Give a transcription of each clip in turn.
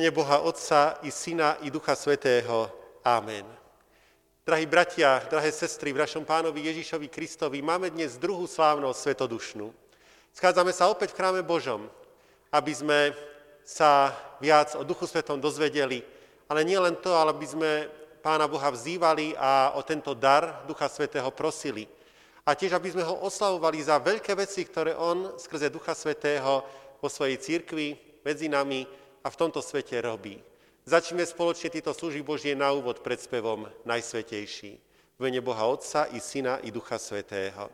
mene Boha Otca i Syna i Ducha Svetého. Amen. Drahí bratia, drahé sestry, v našom pánovi Ježišovi Kristovi máme dnes druhú slávnosť svetodušnú. Schádzame sa opäť v chráme Božom, aby sme sa viac o Duchu Svetom dozvedeli, ale nie len to, ale aby sme Pána Boha vzývali a o tento dar Ducha Svetého prosili. A tiež, aby sme ho oslavovali za veľké veci, ktoré on skrze Ducha Svetého vo svojej církvi medzi nami a v tomto svete robí. Začneme spoločne tieto služby Božie na úvod pred spevom Najsvetejší. V mene Boha Otca i Syna i Ducha Svetého.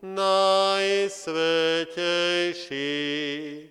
Najsvetejší.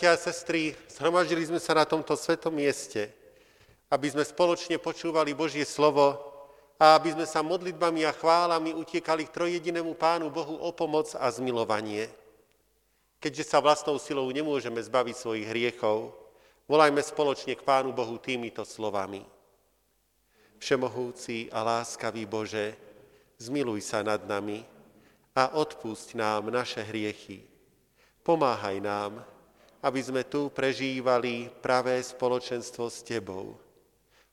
Bratia a sestry, zhromaždili sme sa na tomto svetom mieste, aby sme spoločne počúvali Božie slovo a aby sme sa modlitbami a chválami utiekali k trojedinému Pánu Bohu o pomoc a zmilovanie. Keďže sa vlastnou silou nemôžeme zbaviť svojich hriechov, volajme spoločne k Pánu Bohu týmito slovami. Všemohúci a láskavý Bože, zmiluj sa nad nami a odpusť nám naše hriechy. Pomáhaj nám, aby sme tu prežívali pravé spoločenstvo s Tebou.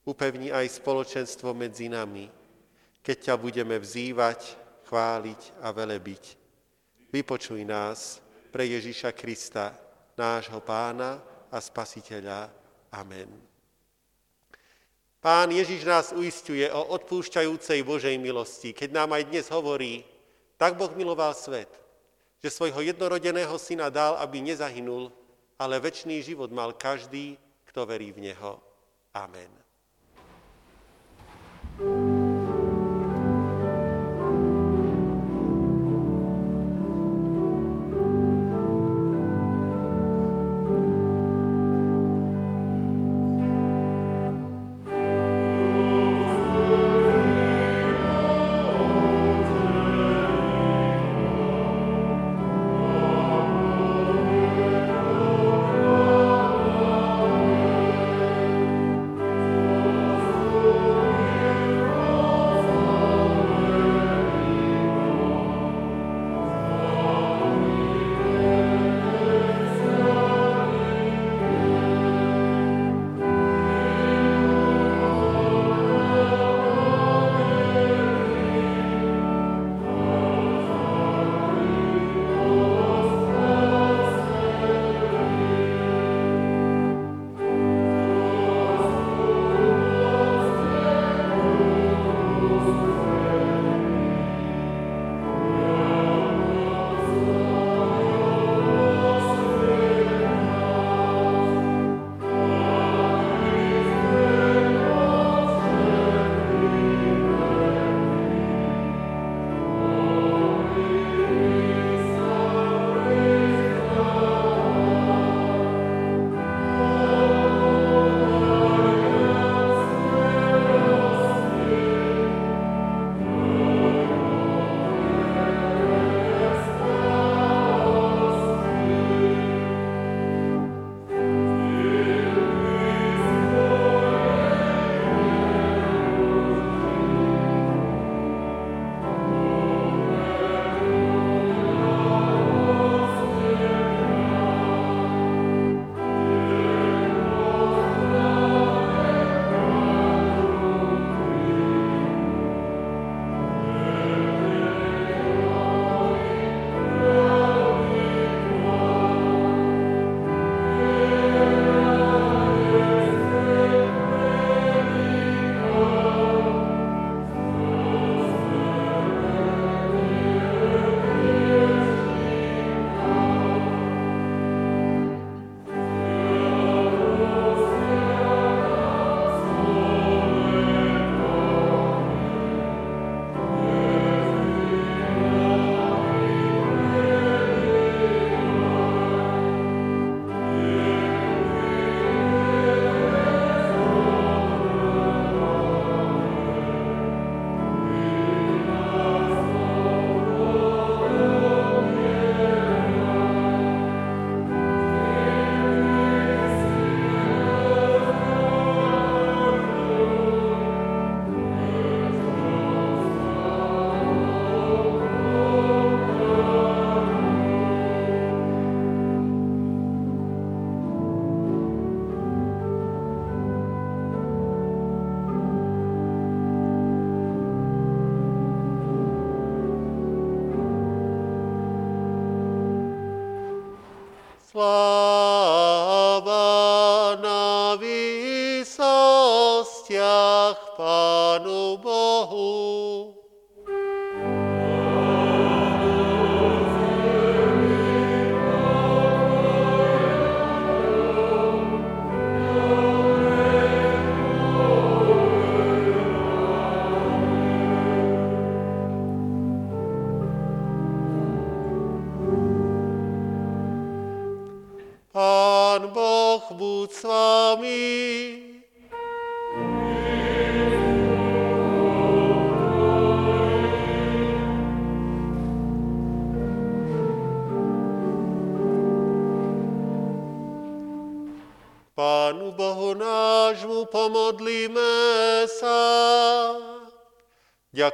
Upevni aj spoločenstvo medzi nami, keď ťa budeme vzývať, chváliť a velebiť. Vypočuj nás pre Ježíša Krista, nášho pána a spasiteľa. Amen. Pán Ježiš nás uistuje o odpúšťajúcej Božej milosti, keď nám aj dnes hovorí, tak Boh miloval svet, že svojho jednorodeného syna dal, aby nezahynul, ale väčší život mal každý, kto verí v Neho. Amen. thank you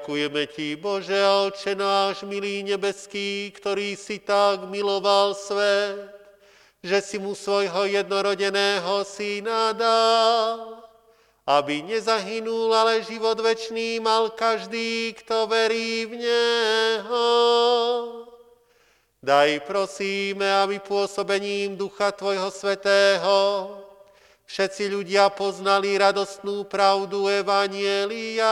Ďakujeme Ti, Bože, Oče náš, milý nebeský, ktorý si tak miloval svet, že si mu svojho jednorodeného syna dal, aby nezahynul, ale život večný mal každý, kto verí v Neho. Daj prosíme, aby pôsobením Ducha Tvojho Svetého všetci ľudia poznali radostnú pravdu Evanielia,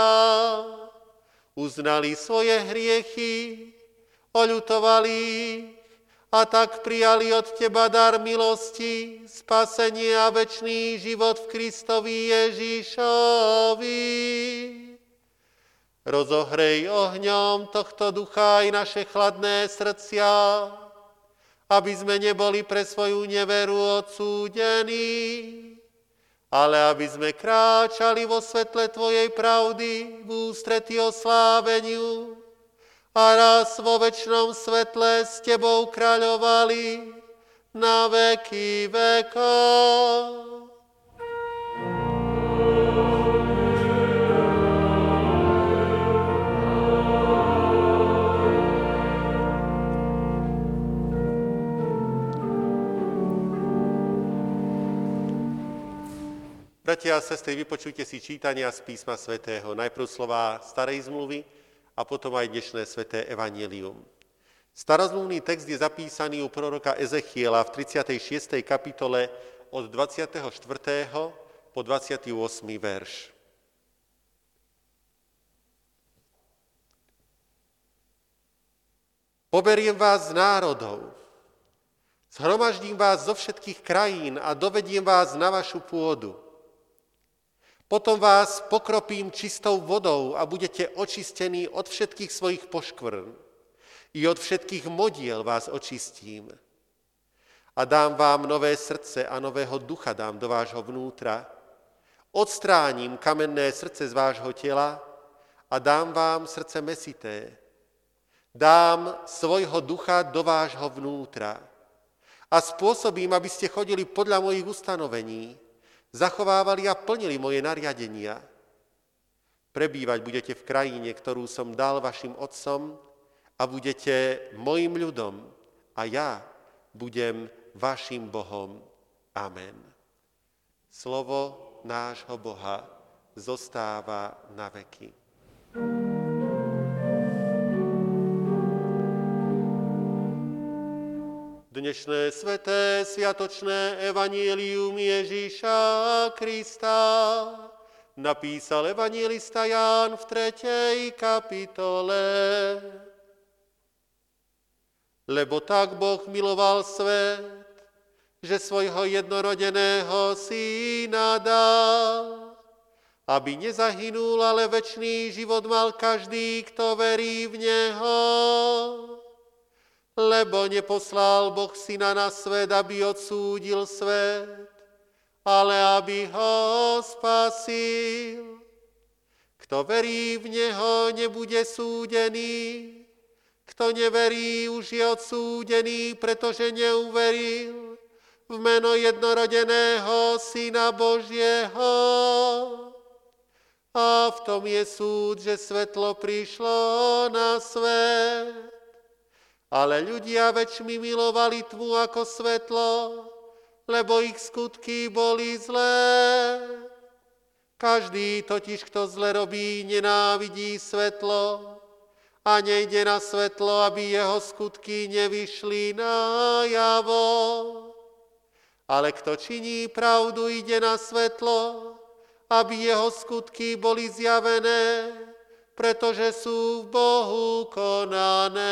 uznali svoje hriechy, oľutovali a tak prijali od Teba dar milosti, spasenie a večný život v Kristovi Ježišovi. Rozohrej ohňom tohto ducha aj naše chladné srdcia, aby sme neboli pre svoju neveru odsúdení, ale aby sme kráčali vo svetle Tvojej pravdy v ústrety osláveniu a raz vo väčšnom svetle s Tebou kráľovali na veky vekov. Bratia a sestry, vypočujte si čítania z písma svätého. Najprv slova starej zmluvy, a potom aj dnešné sveté evanelium. Starozmluvný text je zapísaný u proroka Ezechiela v 36. kapitole od 24. po 28. verš. Poberiem vás z národov, zhromaždím vás zo všetkých krajín a dovediem vás na vašu pôdu. Potom vás pokropím čistou vodou a budete očistení od všetkých svojich poškvrn. I od všetkých modiel vás očistím. A dám vám nové srdce a nového ducha dám do vášho vnútra. Odstráním kamenné srdce z vášho tela a dám vám srdce mesité. Dám svojho ducha do vášho vnútra a spôsobím, aby ste chodili podľa mojich ustanovení, zachovávali a plnili moje nariadenia. Prebývať budete v krajine, ktorú som dal vašim otcom a budete mojim ľudom a ja budem vašim Bohom. Amen. Slovo nášho Boha zostáva na veky. Dnešné sveté sviatočné evanílium Ježíša Krista napísal evanílista Ján v tretej kapitole. Lebo tak Boh miloval svet, že svojho jednorodeného syna dal, aby nezahynul, ale večný život mal každý, kto verí v Neho lebo neposlal Boh syna na svet, aby odsúdil svet, ale aby ho spasil. Kto verí v Neho, nebude súdený. Kto neverí, už je odsúdený, pretože neuveril v meno jednorodeného Syna Božieho. A v tom je súd, že svetlo prišlo na svet ale ľudia väčšmi milovali tmu ako svetlo, lebo ich skutky boli zlé. Každý totiž, kto zle robí, nenávidí svetlo a nejde na svetlo, aby jeho skutky nevyšli na javo. Ale kto činí pravdu, ide na svetlo, aby jeho skutky boli zjavené, pretože sú v Bohu konané.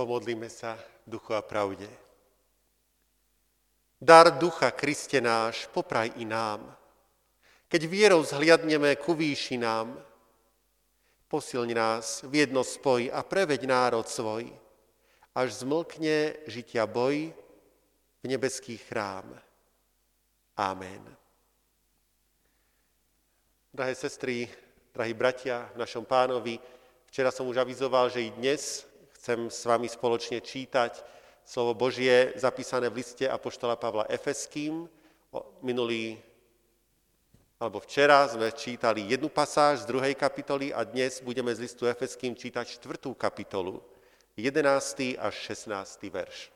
Pomodlíme sa duchu a pravde. Dar ducha, Kriste náš, popraj i nám. Keď vierou zhliadneme ku výšinám, posilň nás v jedno spoj a preveď národ svoj, až zmlkne žitia boj v nebeský chrám. Amen. Drahé sestry, drahí bratia, v našom pánovi, včera som už avizoval, že i dnes chcem s vami spoločne čítať slovo Božie zapísané v liste Apoštola Pavla Efeským. Minulý, alebo včera sme čítali jednu pasáž z druhej kapitoly a dnes budeme z listu Efeským čítať čtvrtú kapitolu, 11. až 16. verš.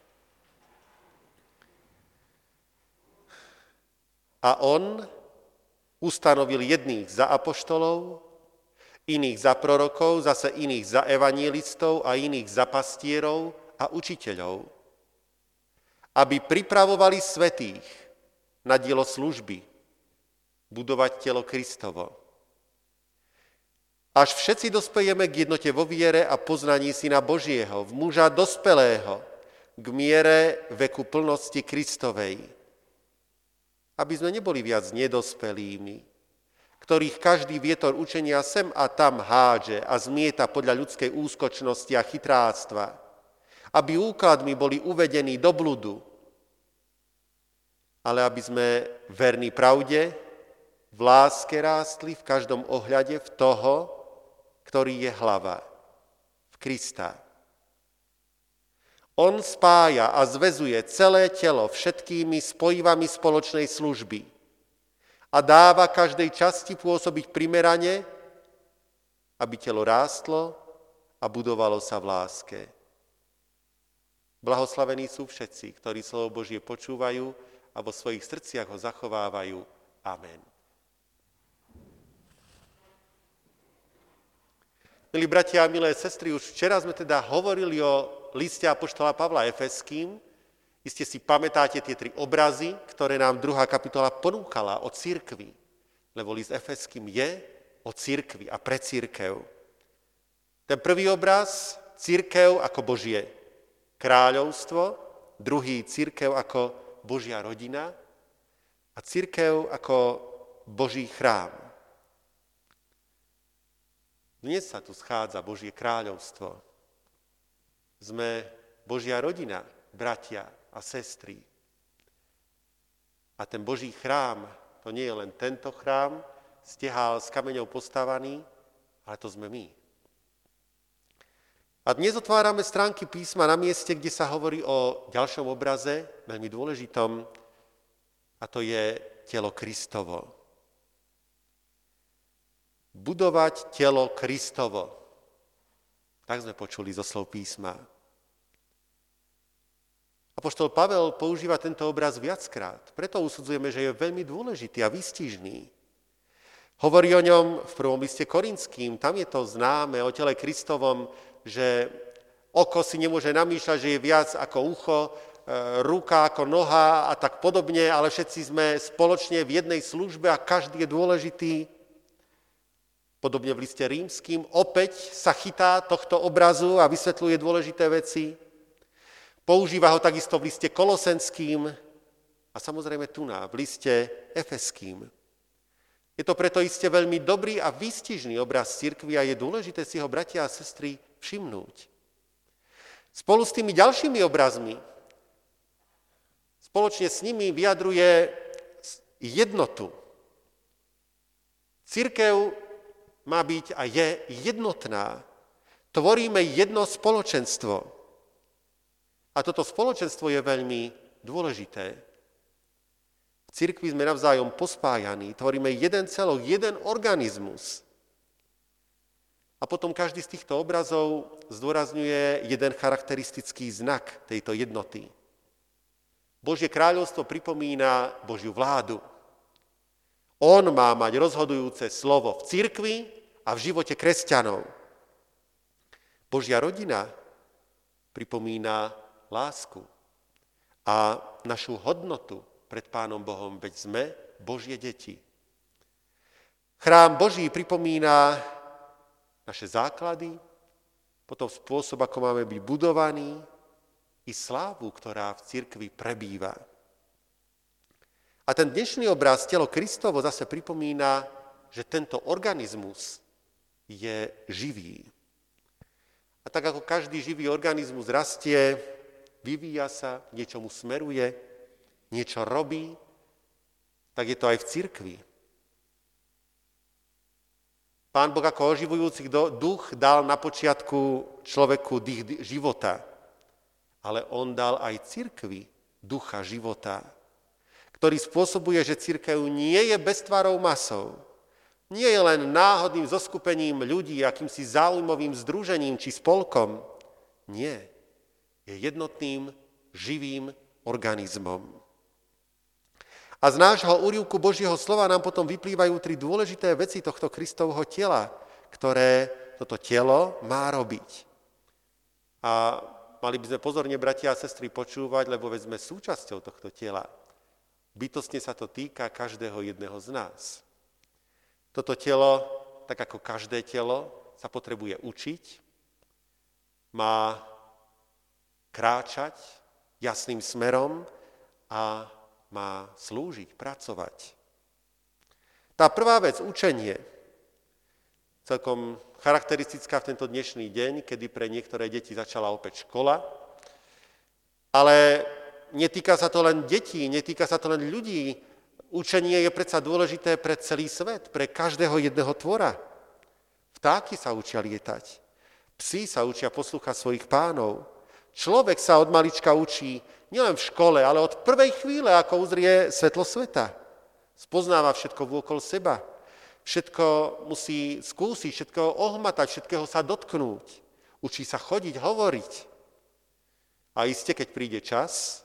A on ustanovil jedných za apoštolov, iných za prorokov, zase iných za evanílistov a iných za pastierov a učiteľov aby pripravovali svetých na dielo služby, budovať telo Kristovo. Až všetci dospejeme k jednote vo viere a poznaní Syna Božieho, v muža dospelého, k miere veku plnosti Kristovej. Aby sme neboli viac nedospelými, ktorých každý vietor učenia sem a tam hádže a zmieta podľa ľudskej úskočnosti a chytráctva, aby úkladmi boli uvedení do bludu, ale aby sme verní pravde, v láske rástli v každom ohľade v toho, ktorý je hlava, v Krista. On spája a zvezuje celé telo všetkými spojivami spoločnej služby a dáva každej časti pôsobiť primerane, aby telo rástlo a budovalo sa v láske. Blahoslavení sú všetci, ktorí slovo Božie počúvajú a vo svojich srdciach ho zachovávajú. Amen. Milí bratia a milé sestry, už včera sme teda hovorili o liste Apoštola Pavla Efeským. Iste si pamätáte tie tri obrazy, ktoré nám druhá kapitola ponúkala o církvi. Lebo list Efeským je o církvi a pre církev. Ten prvý obraz, církev ako Božie kráľovstvo, druhý církev ako Božia rodina a církev ako Boží chrám. Dnes sa tu schádza Božie kráľovstvo. Sme Božia rodina, bratia a sestry. A ten Boží chrám, to nie je len tento chrám, stehál s kameňou postavaný, ale to sme my. A dnes otvárame stránky písma na mieste, kde sa hovorí o ďalšom obraze, veľmi dôležitom, a to je telo Kristovo. Budovať telo Kristovo. Tak sme počuli zo slov písma. Apoštol Pavel používa tento obraz viackrát, preto usudzujeme, že je veľmi dôležitý a výstižný. Hovorí o ňom v prvom liste Korinským, tam je to známe, o tele Kristovom, že oko si nemôže namýšľať, že je viac ako ucho, e, ruka ako noha a tak podobne, ale všetci sme spoločne v jednej službe a každý je dôležitý. Podobne v liste rímským opäť sa chytá tohto obrazu a vysvetľuje dôležité veci. Používa ho takisto v liste kolosenským a samozrejme tu na, v liste efeským. Je to preto iste veľmi dobrý a výstižný obraz cirkvi a je dôležité si ho, bratia a sestry, všimnúť. Spolu s tými ďalšími obrazmi, spoločne s nimi vyjadruje jednotu. Církev má byť a je jednotná. Tvoríme jedno spoločenstvo. A toto spoločenstvo je veľmi dôležité. V církvi sme navzájom pospájaní, tvoríme jeden celok, jeden organizmus. A potom každý z týchto obrazov zdôrazňuje jeden charakteristický znak tejto jednoty. Božie kráľovstvo pripomína Božiu vládu. On má mať rozhodujúce slovo v cirkvi a v živote kresťanov. Božia rodina pripomína lásku a našu hodnotu pred Pánom Bohom, veď sme Božie deti. Chrám Boží pripomína naše základy, potom spôsob, ako máme byť budovaní, i slávu, ktorá v cirkvi prebýva. A ten dnešný obraz telo Kristovo zase pripomína, že tento organizmus je živý. A tak ako každý živý organizmus rastie, vyvíja sa, niečomu smeruje, niečo robí, tak je to aj v cirkvi. Pán Boh ako oživujúci duch dal na počiatku človeku dých života, ale on dal aj cirkvi ducha života, ktorý spôsobuje, že církev nie je beztvarou masou, nie je len náhodným zoskupením ľudí, akýmsi záujmovým združením či spolkom. Nie. Je jednotným, živým organizmom. A z nášho úrivku Božieho slova nám potom vyplývajú tri dôležité veci tohto Kristovho tela, ktoré toto telo má robiť. A mali by sme pozorne, bratia a sestry, počúvať, lebo veď sme súčasťou tohto tela. Bytostne sa to týka každého jedného z nás. Toto telo, tak ako každé telo, sa potrebuje učiť, má kráčať jasným smerom a má slúžiť, pracovať. Tá prvá vec, učenie, celkom charakteristická v tento dnešný deň, kedy pre niektoré deti začala opäť škola, ale netýka sa to len detí, netýka sa to len ľudí. Učenie je predsa dôležité pre celý svet, pre každého jedného tvora. Vtáky sa učia lietať, psi sa učia poslúchať svojich pánov, človek sa od malička učí nielen v škole, ale od prvej chvíle, ako uzrie svetlo sveta. Spoznáva všetko vôkol seba. Všetko musí skúsiť, všetko ohmatať, všetkého sa dotknúť. Učí sa chodiť, hovoriť. A iste, keď príde čas,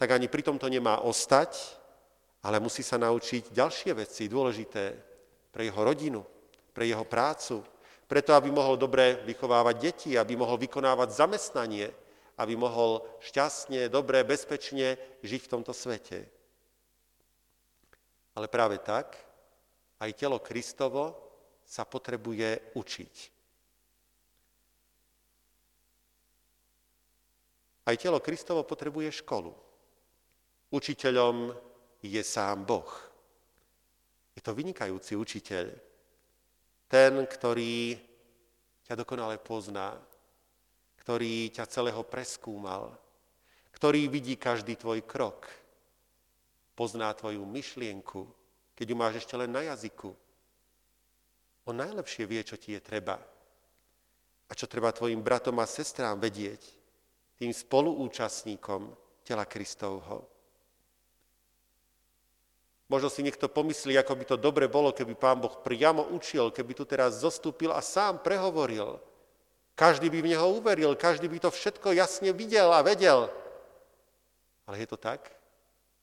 tak ani pri tomto nemá ostať, ale musí sa naučiť ďalšie veci dôležité pre jeho rodinu, pre jeho prácu, preto, aby mohol dobre vychovávať deti, aby mohol vykonávať zamestnanie, aby mohol šťastne, dobre, bezpečne žiť v tomto svete. Ale práve tak, aj telo Kristovo sa potrebuje učiť. Aj telo Kristovo potrebuje školu. Učiteľom je sám Boh. Je to vynikajúci učiteľ. Ten, ktorý ťa dokonale pozná, ktorý ťa celého preskúmal, ktorý vidí každý tvoj krok, pozná tvoju myšlienku, keď ju máš ešte len na jazyku. On najlepšie vie, čo ti je treba a čo treba tvojim bratom a sestrám vedieť, tým spoluúčastníkom tela Kristovho. Možno si niekto pomyslí, ako by to dobre bolo, keby pán Boh priamo učil, keby tu teraz zostúpil a sám prehovoril – každý by v neho uveril, každý by to všetko jasne videl a vedel. Ale je to tak?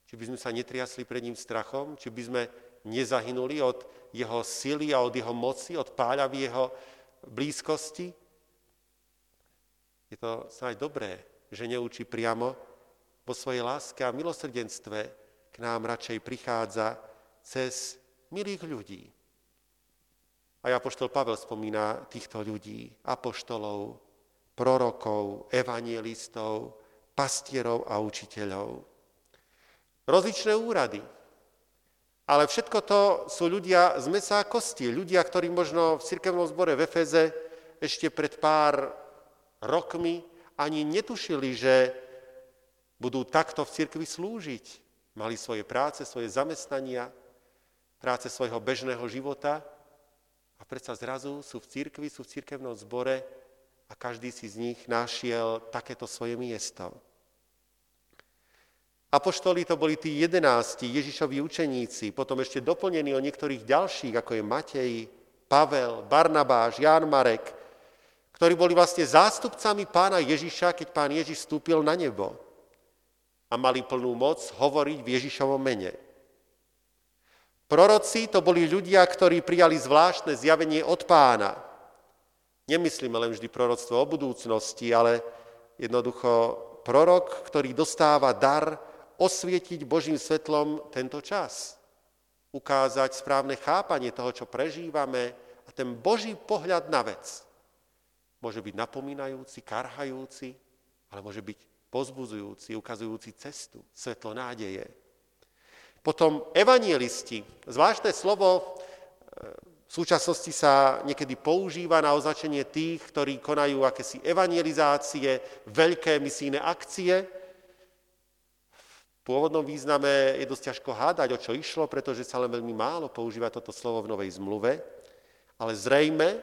Či by sme sa netriasli pred ním strachom? Či by sme nezahynuli od jeho sily a od jeho moci, od páľavy jeho blízkosti? Je to snáď dobré, že neučí priamo vo svojej láske a milosrdenstve nám radšej prichádza cez milých ľudí, aj Apoštol Pavel spomína týchto ľudí, apoštolov, prorokov, evangelistov, pastierov a učiteľov. Rozličné úrady. Ale všetko to sú ľudia z mesa a kosti. Ľudia, ktorí možno v cirkevnom zbore v Efeze ešte pred pár rokmi ani netušili, že budú takto v cirkvi slúžiť. Mali svoje práce, svoje zamestnania, práce svojho bežného života a predsa zrazu sú v církvi, sú v církevnom zbore a každý si z nich našiel takéto svoje miesto. Apoštoli to boli tí jedenácti Ježišovi učeníci, potom ešte doplnení o niektorých ďalších, ako je Matej, Pavel, Barnabáš, Ján Marek, ktorí boli vlastne zástupcami pána Ježiša, keď pán Ježiš vstúpil na nebo a mali plnú moc hovoriť v Ježišovom mene. Proroci to boli ľudia, ktorí prijali zvláštne zjavenie od pána. Nemyslíme len vždy proroctvo o budúcnosti, ale jednoducho prorok, ktorý dostáva dar osvietiť Božím svetlom tento čas. Ukázať správne chápanie toho, čo prežívame a ten Boží pohľad na vec. Môže byť napomínajúci, karhajúci, ale môže byť pozbuzujúci, ukazujúci cestu, svetlo nádeje. Potom evanielisti. Zvláštne slovo e, v súčasnosti sa niekedy používa na označenie tých, ktorí konajú akési evangelizácie, veľké misijné akcie. V pôvodnom význame je dosť ťažko hádať, o čo išlo, pretože sa len veľmi málo používa toto slovo v Novej zmluve. Ale zrejme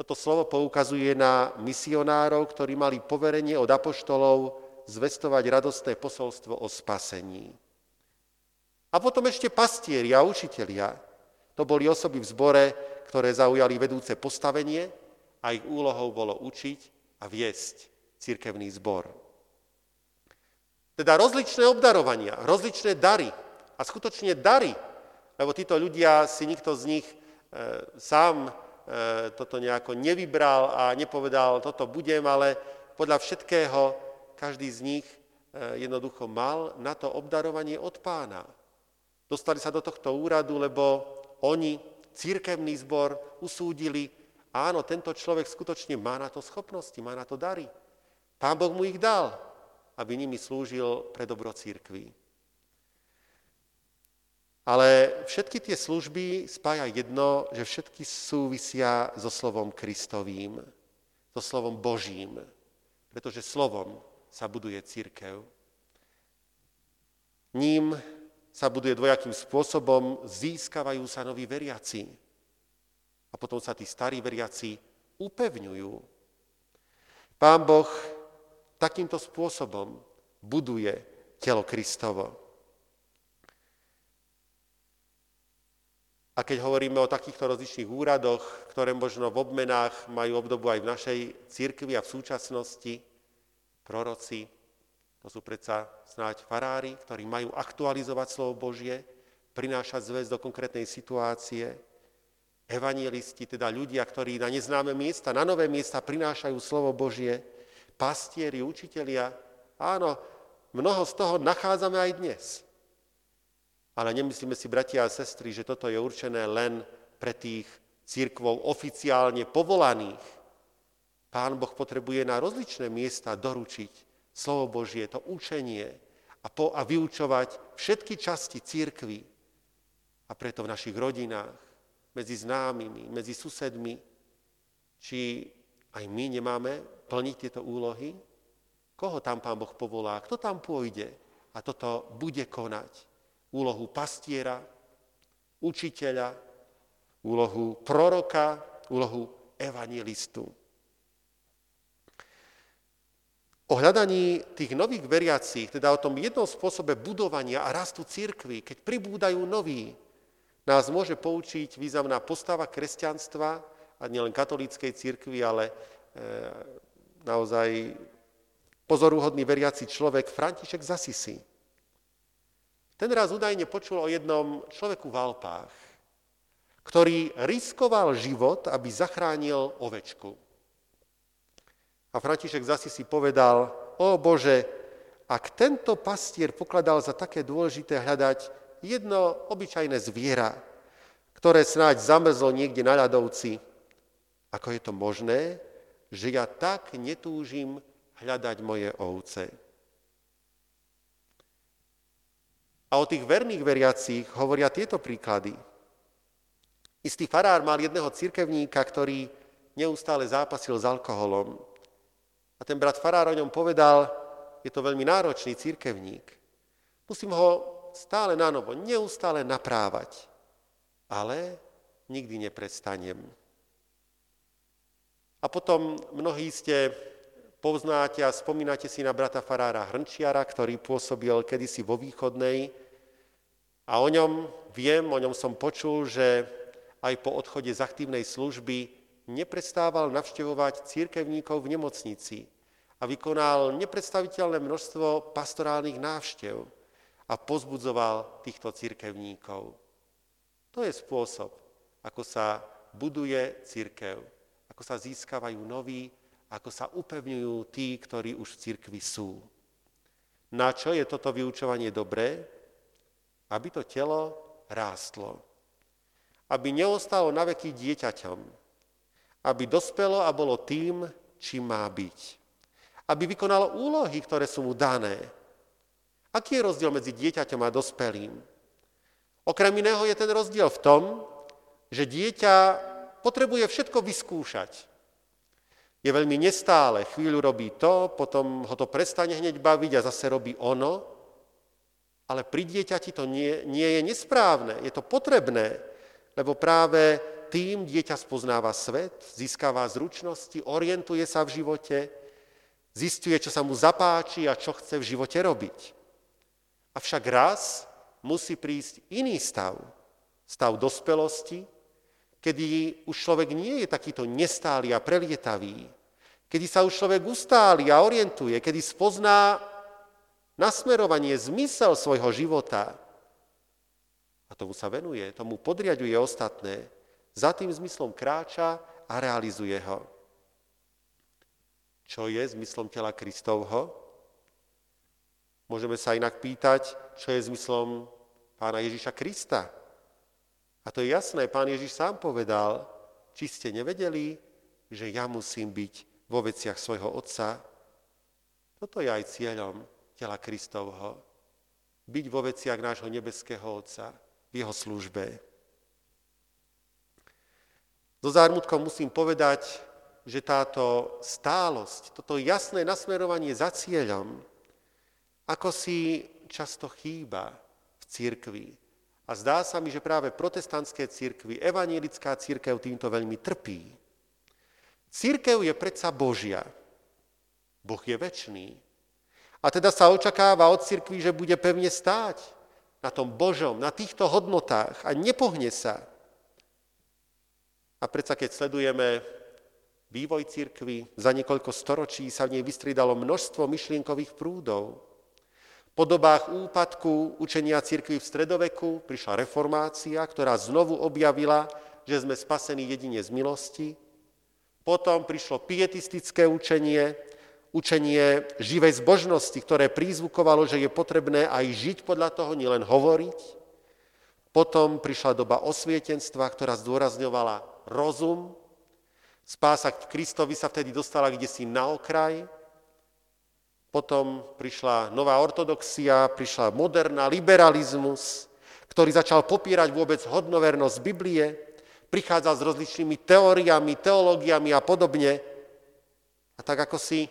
toto slovo poukazuje na misionárov, ktorí mali poverenie od apoštolov zvestovať radostné posolstvo o spasení. A potom ešte pastieri a učitelia. To boli osoby v zbore, ktoré zaujali vedúce postavenie a ich úlohou bolo učiť a viesť cirkevný zbor. Teda rozličné obdarovania, rozličné dary a skutočne dary, lebo títo ľudia si nikto z nich e, sám e, toto nejako nevybral a nepovedal, toto budem, ale podľa všetkého každý z nich e, jednoducho mal na to obdarovanie od pána. Dostali sa do tohto úradu, lebo oni, církevný zbor, usúdili, áno, tento človek skutočne má na to schopnosti, má na to dary. Pán Boh mu ich dal, aby nimi slúžil pre dobro církví. Ale všetky tie služby spája jedno, že všetky súvisia so slovom Kristovým, so slovom Božím, pretože slovom sa buduje církev. Ním sa buduje dvojakým spôsobom, získavajú sa noví veriaci. A potom sa tí starí veriaci upevňujú. Pán Boh takýmto spôsobom buduje telo Kristovo. A keď hovoríme o takýchto rozličných úradoch, ktoré možno v obmenách majú obdobu aj v našej církvi a v súčasnosti, proroci, to sú predsa snáď farári, ktorí majú aktualizovať slovo Božie, prinášať zväz do konkrétnej situácie. Evangelisti, teda ľudia, ktorí na neznáme miesta, na nové miesta prinášajú slovo Božie. Pastieri, učitelia. Áno, mnoho z toho nachádzame aj dnes. Ale nemyslíme si, bratia a sestry, že toto je určené len pre tých církvov oficiálne povolaných. Pán Boh potrebuje na rozličné miesta doručiť slovo Božie, to učenie a, po, a vyučovať všetky časti církvy. A preto v našich rodinách, medzi známymi, medzi susedmi, či aj my nemáme plniť tieto úlohy? Koho tam Pán Boh povolá? Kto tam pôjde a toto bude konať? Úlohu pastiera, učiteľa, úlohu proroka, úlohu evangelistu. O hľadaní tých nových veriacich, teda o tom jednom spôsobe budovania a rastu církvy, keď pribúdajú noví, nás môže poučiť významná postava kresťanstva, a nielen katolíckej církvy, ale e, naozaj pozorúhodný veriaci človek František Zasisi. Ten raz údajne počul o jednom človeku v Alpách, ktorý riskoval život, aby zachránil ovečku. A František zasi si povedal, o Bože, ak tento pastier pokladal za také dôležité hľadať jedno obyčajné zviera, ktoré snáď zamrzlo niekde na ľadovci, ako je to možné, že ja tak netúžim hľadať moje ovce. A o tých verných veriacich hovoria tieto príklady. Istý farár mal jedného cirkevníka, ktorý neustále zápasil s alkoholom. A ten brat Farár o ňom povedal, je to veľmi náročný církevník. Musím ho stále na novo, neustále naprávať. Ale nikdy neprestanem. A potom mnohí ste poznáte a spomínate si na brata Farára Hrnčiara, ktorý pôsobil kedysi vo východnej. A o ňom viem, o ňom som počul, že aj po odchode z aktívnej služby neprestával navštevovať církevníkov v nemocnici a vykonal nepredstaviteľné množstvo pastorálnych návštev a pozbudzoval týchto církevníkov. To je spôsob, ako sa buduje církev, ako sa získavajú noví, ako sa upevňujú tí, ktorí už v církvi sú. Na čo je toto vyučovanie dobré? Aby to telo rástlo. Aby neostalo na veky dieťaťom, aby dospelo a bolo tým, čím má byť. Aby vykonalo úlohy, ktoré sú mu dané. Aký je rozdiel medzi dieťaťom a dospelým? Okrem iného je ten rozdiel v tom, že dieťa potrebuje všetko vyskúšať. Je veľmi nestále, chvíľu robí to, potom ho to prestane hneď baviť a zase robí ono, ale pri dieťati to nie, nie je nesprávne, je to potrebné, lebo práve tým dieťa spoznáva svet, získava zručnosti, orientuje sa v živote, zistuje, čo sa mu zapáči a čo chce v živote robiť. Avšak raz musí prísť iný stav, stav dospelosti, kedy už človek nie je takýto nestály a prelietavý, kedy sa už človek ustáli a orientuje, kedy spozná nasmerovanie, zmysel svojho života. A tomu sa venuje, tomu podriaduje ostatné, za tým zmyslom kráča a realizuje ho. Čo je zmyslom tela Kristovho? Môžeme sa inak pýtať, čo je zmyslom pána Ježiša Krista. A to je jasné, pán Ježiš sám povedal, či ste nevedeli, že ja musím byť vo veciach svojho Otca. Toto je aj cieľom tela Kristovho. Byť vo veciach nášho nebeského Otca, v jeho službe. So zármutkom musím povedať, že táto stálosť, toto jasné nasmerovanie za cieľom, ako si často chýba v církvi, a zdá sa mi, že práve protestantské církvy, evanielická církev týmto veľmi trpí. Církev je predsa Božia. Boh je väčší. A teda sa očakáva od církvy, že bude pevne stáť na tom Božom, na týchto hodnotách a nepohne sa. A predsa keď sledujeme vývoj církvy, za niekoľko storočí sa v nej vystriedalo množstvo myšlienkových prúdov, po dobách úpadku učenia církvy v stredoveku prišla reformácia, ktorá znovu objavila, že sme spasení jedine z milosti. Potom prišlo pietistické učenie, učenie živej zbožnosti, ktoré prízvukovalo, že je potrebné aj žiť podľa toho, nielen hovoriť. Potom prišla doba osvietenstva, ktorá zdôrazňovala rozum. Spása Kristovi sa vtedy dostala kde si na okraj, potom prišla nová ortodoxia, prišla moderná liberalizmus, ktorý začal popírať vôbec hodnovernosť Biblie, prichádzal s rozličnými teóriami, teológiami a podobne. A tak ako si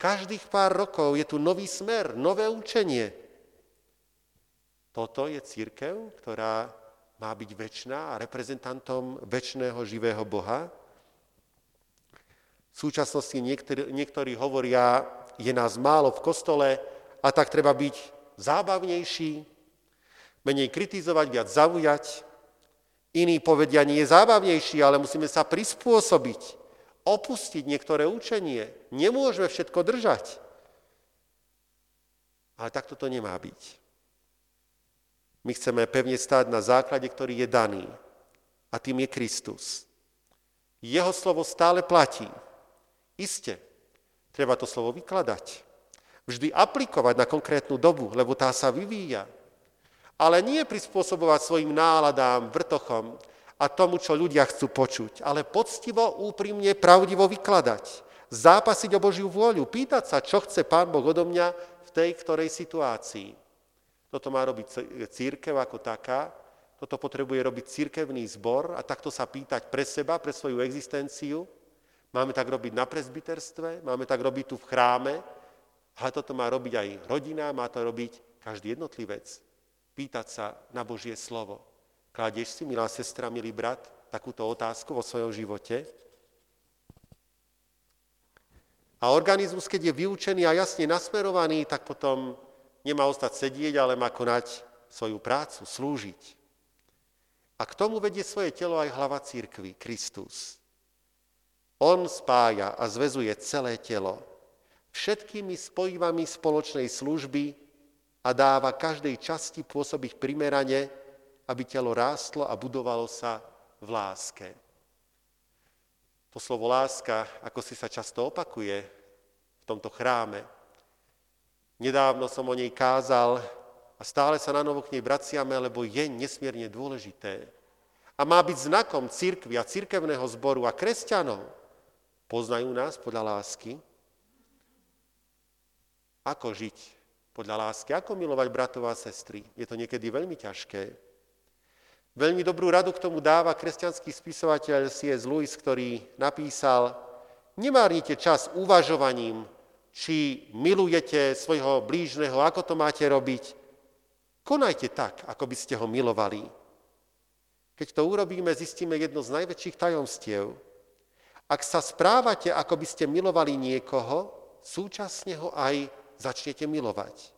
každých pár rokov je tu nový smer, nové učenie. Toto je církev, ktorá má byť väčšiná a reprezentantom väčšného živého Boha. V súčasnosti niektorí, niektorí hovoria, je nás málo v kostole a tak treba byť zábavnejší, menej kritizovať, viac zaujať. Iní povedia, nie je zábavnejší, ale musíme sa prispôsobiť, opustiť niektoré učenie. Nemôžeme všetko držať. Ale takto to nemá byť. My chceme pevne stáť na základe, ktorý je daný. A tým je Kristus. Jeho slovo stále platí. Isté, Treba to slovo vykladať. Vždy aplikovať na konkrétnu dobu, lebo tá sa vyvíja. Ale nie prispôsobovať svojim náladám, vrtochom a tomu, čo ľudia chcú počuť, ale poctivo, úprimne, pravdivo vykladať. Zápasiť o Božiu vôľu, pýtať sa, čo chce Pán Boh odo mňa v tej ktorej situácii. Toto má robiť církev ako taká, toto potrebuje robiť církevný zbor a takto sa pýtať pre seba, pre svoju existenciu, Máme tak robiť na presbyterstve, máme tak robiť tu v chráme, ale toto má robiť aj rodina, má to robiť každý jednotlivec. Pýtať sa na Božie slovo. Kladeš si, milá sestra, milý brat, takúto otázku vo svojom živote? A organizmus, keď je vyučený a jasne nasmerovaný, tak potom nemá ostať sedieť, ale má konať svoju prácu, slúžiť. A k tomu vedie svoje telo aj hlava církvy, Kristus. On spája a zvezuje celé telo všetkými spojivami spoločnej služby a dáva každej časti pôsobiť primerane, aby telo rástlo a budovalo sa v láske. To slovo láska, ako si sa často opakuje v tomto chráme. Nedávno som o nej kázal a stále sa na novo k nej vraciame, lebo je nesmierne dôležité. a má byť znakom církvy a církevného zboru a kresťanov. Poznajú nás podľa lásky? Ako žiť podľa lásky? Ako milovať bratov a sestry? Je to niekedy veľmi ťažké. Veľmi dobrú radu k tomu dáva kresťanský spisovateľ C.S. Lewis, ktorý napísal, nemárnite čas uvažovaním, či milujete svojho blížneho, ako to máte robiť. Konajte tak, ako by ste ho milovali. Keď to urobíme, zistíme jedno z najväčších tajomstiev. Ak sa správate, ako by ste milovali niekoho, súčasne ho aj začnete milovať.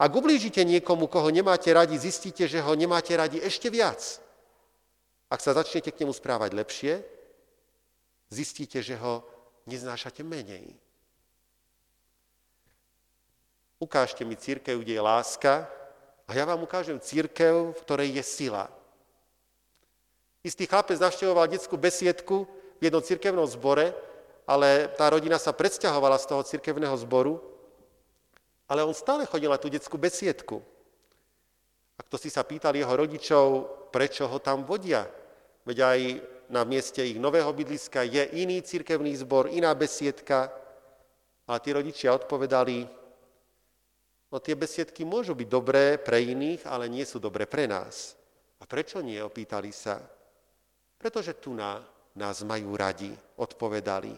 Ak ublížite niekomu, koho nemáte radi, zistíte, že ho nemáte radi ešte viac. Ak sa začnete k nemu správať lepšie, zistíte, že ho neznášate menej. Ukážte mi církev, kde je láska a ja vám ukážem církev, v ktorej je sila. Istý chlapec navštevoval detskú besiedku v jednom cirkevnom zbore, ale tá rodina sa predsťahovala z toho cirkevného zboru, ale on stále chodil na tú detskú besiedku. A kto si sa pýtal jeho rodičov, prečo ho tam vodia, veď aj na mieste ich nového bydliska je iný cirkevný zbor, iná besiedka, a tí rodičia odpovedali, no tie besiedky môžu byť dobré pre iných, ale nie sú dobré pre nás. A prečo nie, opýtali sa. Pretože tu na, nás majú radi, odpovedali.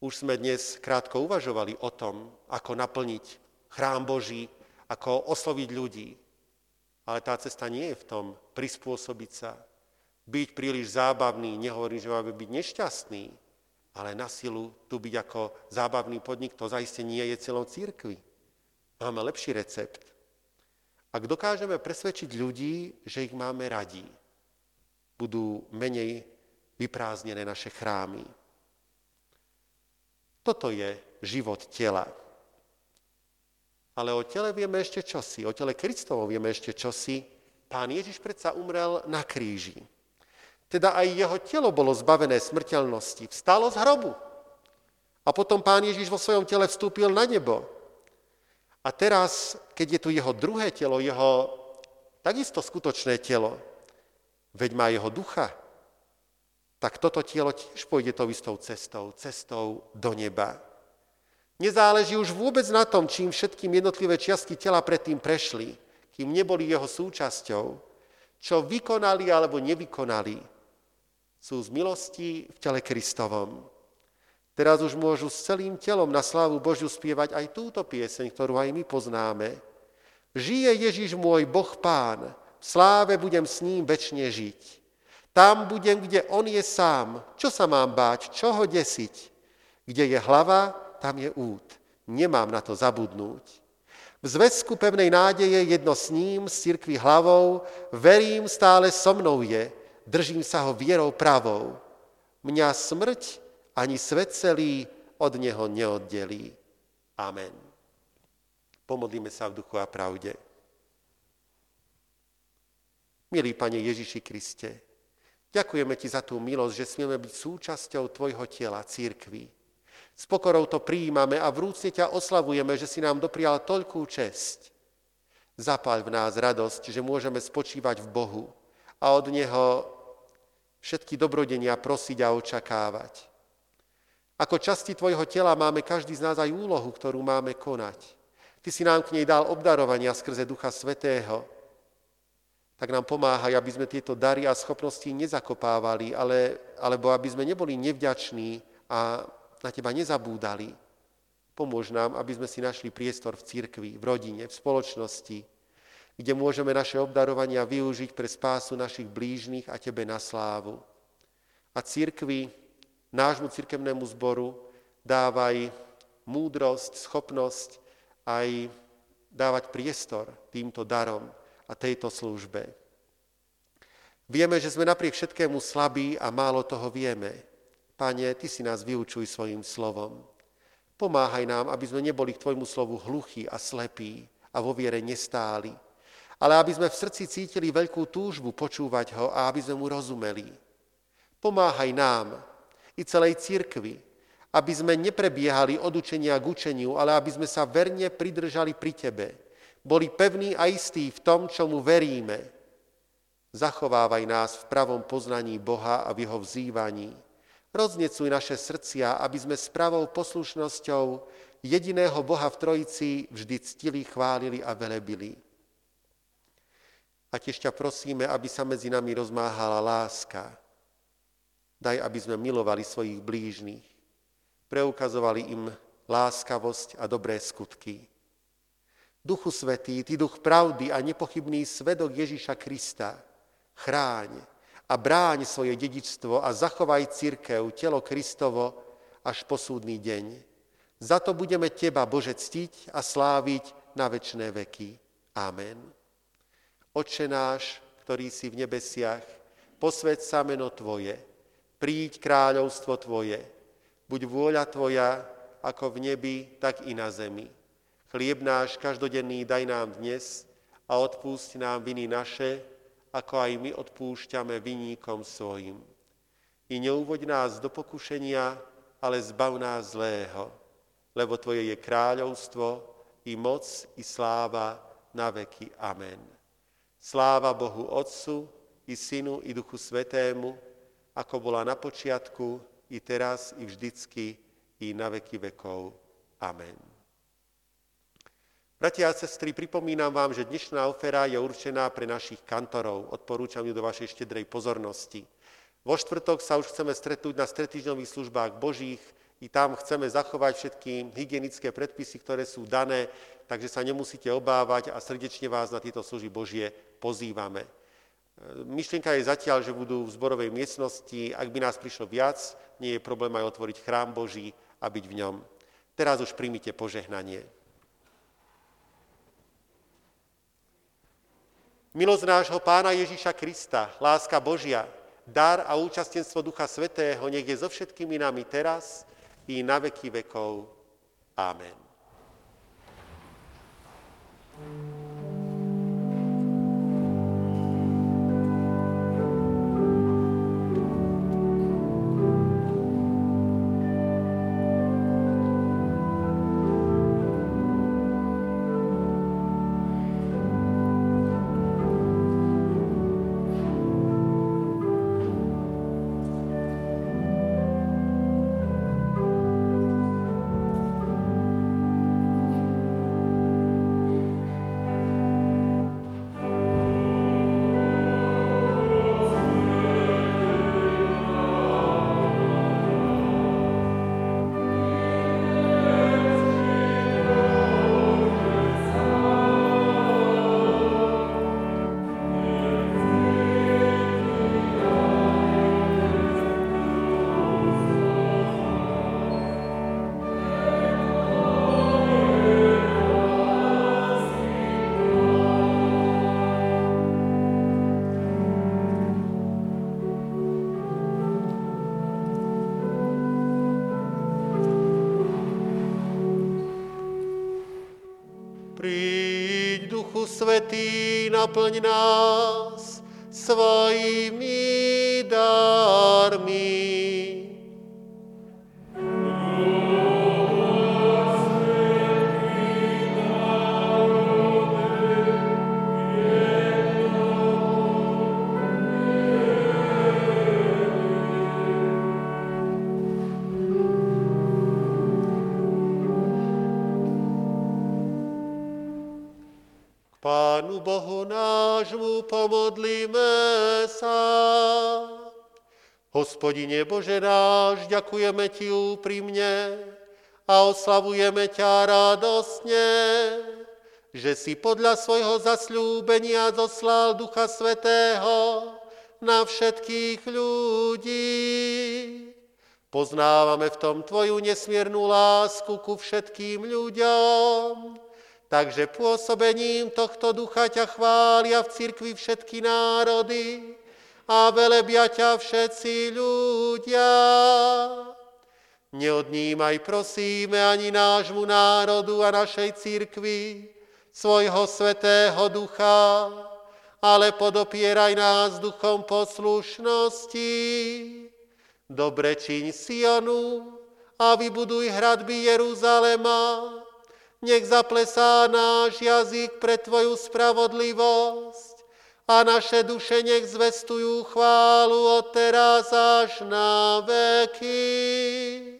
Už sme dnes krátko uvažovali o tom, ako naplniť chrám Boží, ako osloviť ľudí. Ale tá cesta nie je v tom prispôsobiť sa, byť príliš zábavný, nehovorím, že máme byť nešťastný, ale na silu tu byť ako zábavný podnik, to zaiste nie je celou církvi. Máme lepší recept. Ak dokážeme presvedčiť ľudí, že ich máme radi, budú menej vyprázdnené naše chrámy. Toto je život tela. Ale o tele vieme ešte čosi, o tele Kristovom vieme ešte čosi. Pán Ježiš predsa umrel na kríži. Teda aj jeho telo bolo zbavené smrteľnosti. Vstalo z hrobu. A potom pán Ježiš vo svojom tele vstúpil na nebo. A teraz, keď je tu jeho druhé telo, jeho takisto skutočné telo, veď má jeho ducha, tak toto telo tiež pôjde tou istou cestou, cestou do neba. Nezáleží už vôbec na tom, čím všetkým jednotlivé čiastky tela predtým prešli, kým neboli jeho súčasťou, čo vykonali alebo nevykonali, sú z milosti v tele Kristovom. Teraz už môžu s celým telom na slávu Božiu spievať aj túto pieseň, ktorú aj my poznáme. Žije Ježiš môj Boh Pán, v sláve budem s ním väčšine žiť. Tam budem, kde on je sám. Čo sa mám báť? Čo ho desiť? Kde je hlava, tam je út. Nemám na to zabudnúť. V zväzku pevnej nádeje jedno s ním, s církvi hlavou, verím stále so mnou je, držím sa ho vierou pravou. Mňa smrť ani svet celý od neho neoddelí. Amen. Pomodlíme sa v duchu a pravde. Milý Pane Ježiši Kriste, ďakujeme Ti za tú milosť, že smieme byť súčasťou Tvojho tela, církvy. S pokorou to prijímame a vrúcne ťa oslavujeme, že si nám doprial toľkú česť. Zapáľ v nás radosť, že môžeme spočívať v Bohu a od Neho všetky dobrodenia prosiť a očakávať. Ako časti tvojho tela máme každý z nás aj úlohu, ktorú máme konať. Ty si nám k nej dal obdarovania skrze Ducha Svetého. Tak nám pomáhaj, aby sme tieto dary a schopnosti nezakopávali, ale, alebo aby sme neboli nevďační a na teba nezabúdali. Pomôž nám, aby sme si našli priestor v cirkvi, v rodine, v spoločnosti, kde môžeme naše obdarovania využiť pre spásu našich blížnych a tebe na slávu. A cirkvi nášmu cirkevnému zboru dávaj múdrosť, schopnosť aj dávať priestor týmto darom a tejto službe. Vieme, že sme napriek všetkému slabí a málo toho vieme. Pane, Ty si nás vyučuj svojim slovom. Pomáhaj nám, aby sme neboli k Tvojmu slovu hluchí a slepí a vo viere nestáli, ale aby sme v srdci cítili veľkú túžbu počúvať ho a aby sme mu rozumeli. Pomáhaj nám, i celej církvi, aby sme neprebiehali od učenia k učeniu, ale aby sme sa verne pridržali pri Tebe. Boli pevní a istí v tom, čomu veríme. Zachovávaj nás v pravom poznaní Boha a v jeho vzývaní. Roznecuj naše srdcia, aby sme s pravou poslušnosťou jediného Boha v Trojici vždy ctili, chválili a velebili. A tiež ťa prosíme, aby sa medzi nami rozmáhala láska. Daj, aby sme milovali svojich blížnych, preukazovali im láskavosť a dobré skutky. Duchu Svetý, Ty duch pravdy a nepochybný svedok Ježíša Krista, chráň a bráň svoje dedičstvo a zachovaj církev, telo Kristovo až po súdny deň. Za to budeme Teba, Bože, ctiť a sláviť na večné veky. Amen. Oče náš, ktorý si v nebesiach, posved sa meno Tvoje, príď kráľovstvo Tvoje, buď vôľa Tvoja, ako v nebi, tak i na zemi. Chlieb náš každodenný daj nám dnes a odpúšť nám viny naše, ako aj my odpúšťame viníkom svojim. I neuvoď nás do pokušenia, ale zbav nás zlého, lebo Tvoje je kráľovstvo, i moc, i sláva na veky. Amen. Sláva Bohu Otcu, i Synu, i Duchu Svetému, ako bola na počiatku, i teraz, i vždycky, i na veky vekov. Amen. Bratia a sestry, pripomínam vám, že dnešná ofera je určená pre našich kantorov. Odporúčam ju do vašej štedrej pozornosti. Vo štvrtok sa už chceme stretnúť na stretýždňových službách Božích. I tam chceme zachovať všetky hygienické predpisy, ktoré sú dané, takže sa nemusíte obávať a srdečne vás na tieto služby Božie pozývame. Myšlienka je zatiaľ, že budú v zborovej miestnosti. Ak by nás prišlo viac, nie je problém aj otvoriť chrám Boží a byť v ňom. Teraz už príjmite požehnanie. Milosť nášho Pána Ježíša Krista, láska Božia, dar a účastenstvo Ducha Svetého nech je so všetkými nami teraz i na veky vekov. Amen. Svetý, naplň nás svojimi darmi. Pomodlíme sa. Hospodine Bože náš, ďakujeme Ti úprimne a oslavujeme ťa radosne, že si podľa svojho zasľúbenia zoslal Ducha Svetého na všetkých ľudí. Poznávame v tom Tvoju nesmiernu lásku ku všetkým ľuďom, Takže pôsobením tohto ducha ťa chvália v cirkvi všetky národy a velebia ťa všetci ľudia. Neodnímaj, prosíme, ani nášmu národu a našej cirkvi svojho svetého ducha, ale podopieraj nás duchom poslušnosti. Dobre čiň Sionu a vybuduj hradby Jeruzalema, nech zaplesá náš jazyk pre Tvoju spravodlivosť a naše duše nech zvestujú chválu od teraz až na veky.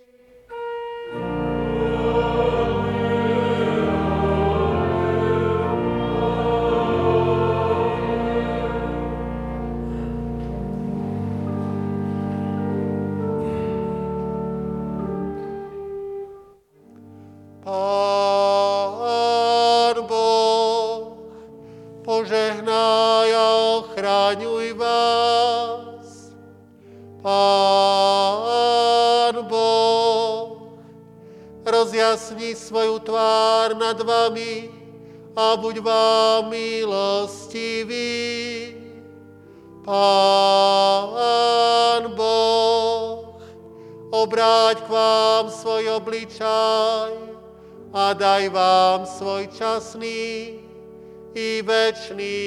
Buď vám milostivý. Pán Boh, obráť k vám svoj obličaj a daj vám svoj časný i večný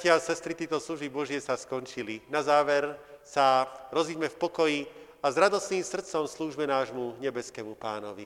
Bratia a sestry, títo služby Božie sa skončili. Na záver sa rozíďme v pokoji a s radostným srdcom slúžme nášmu nebeskému pánovi.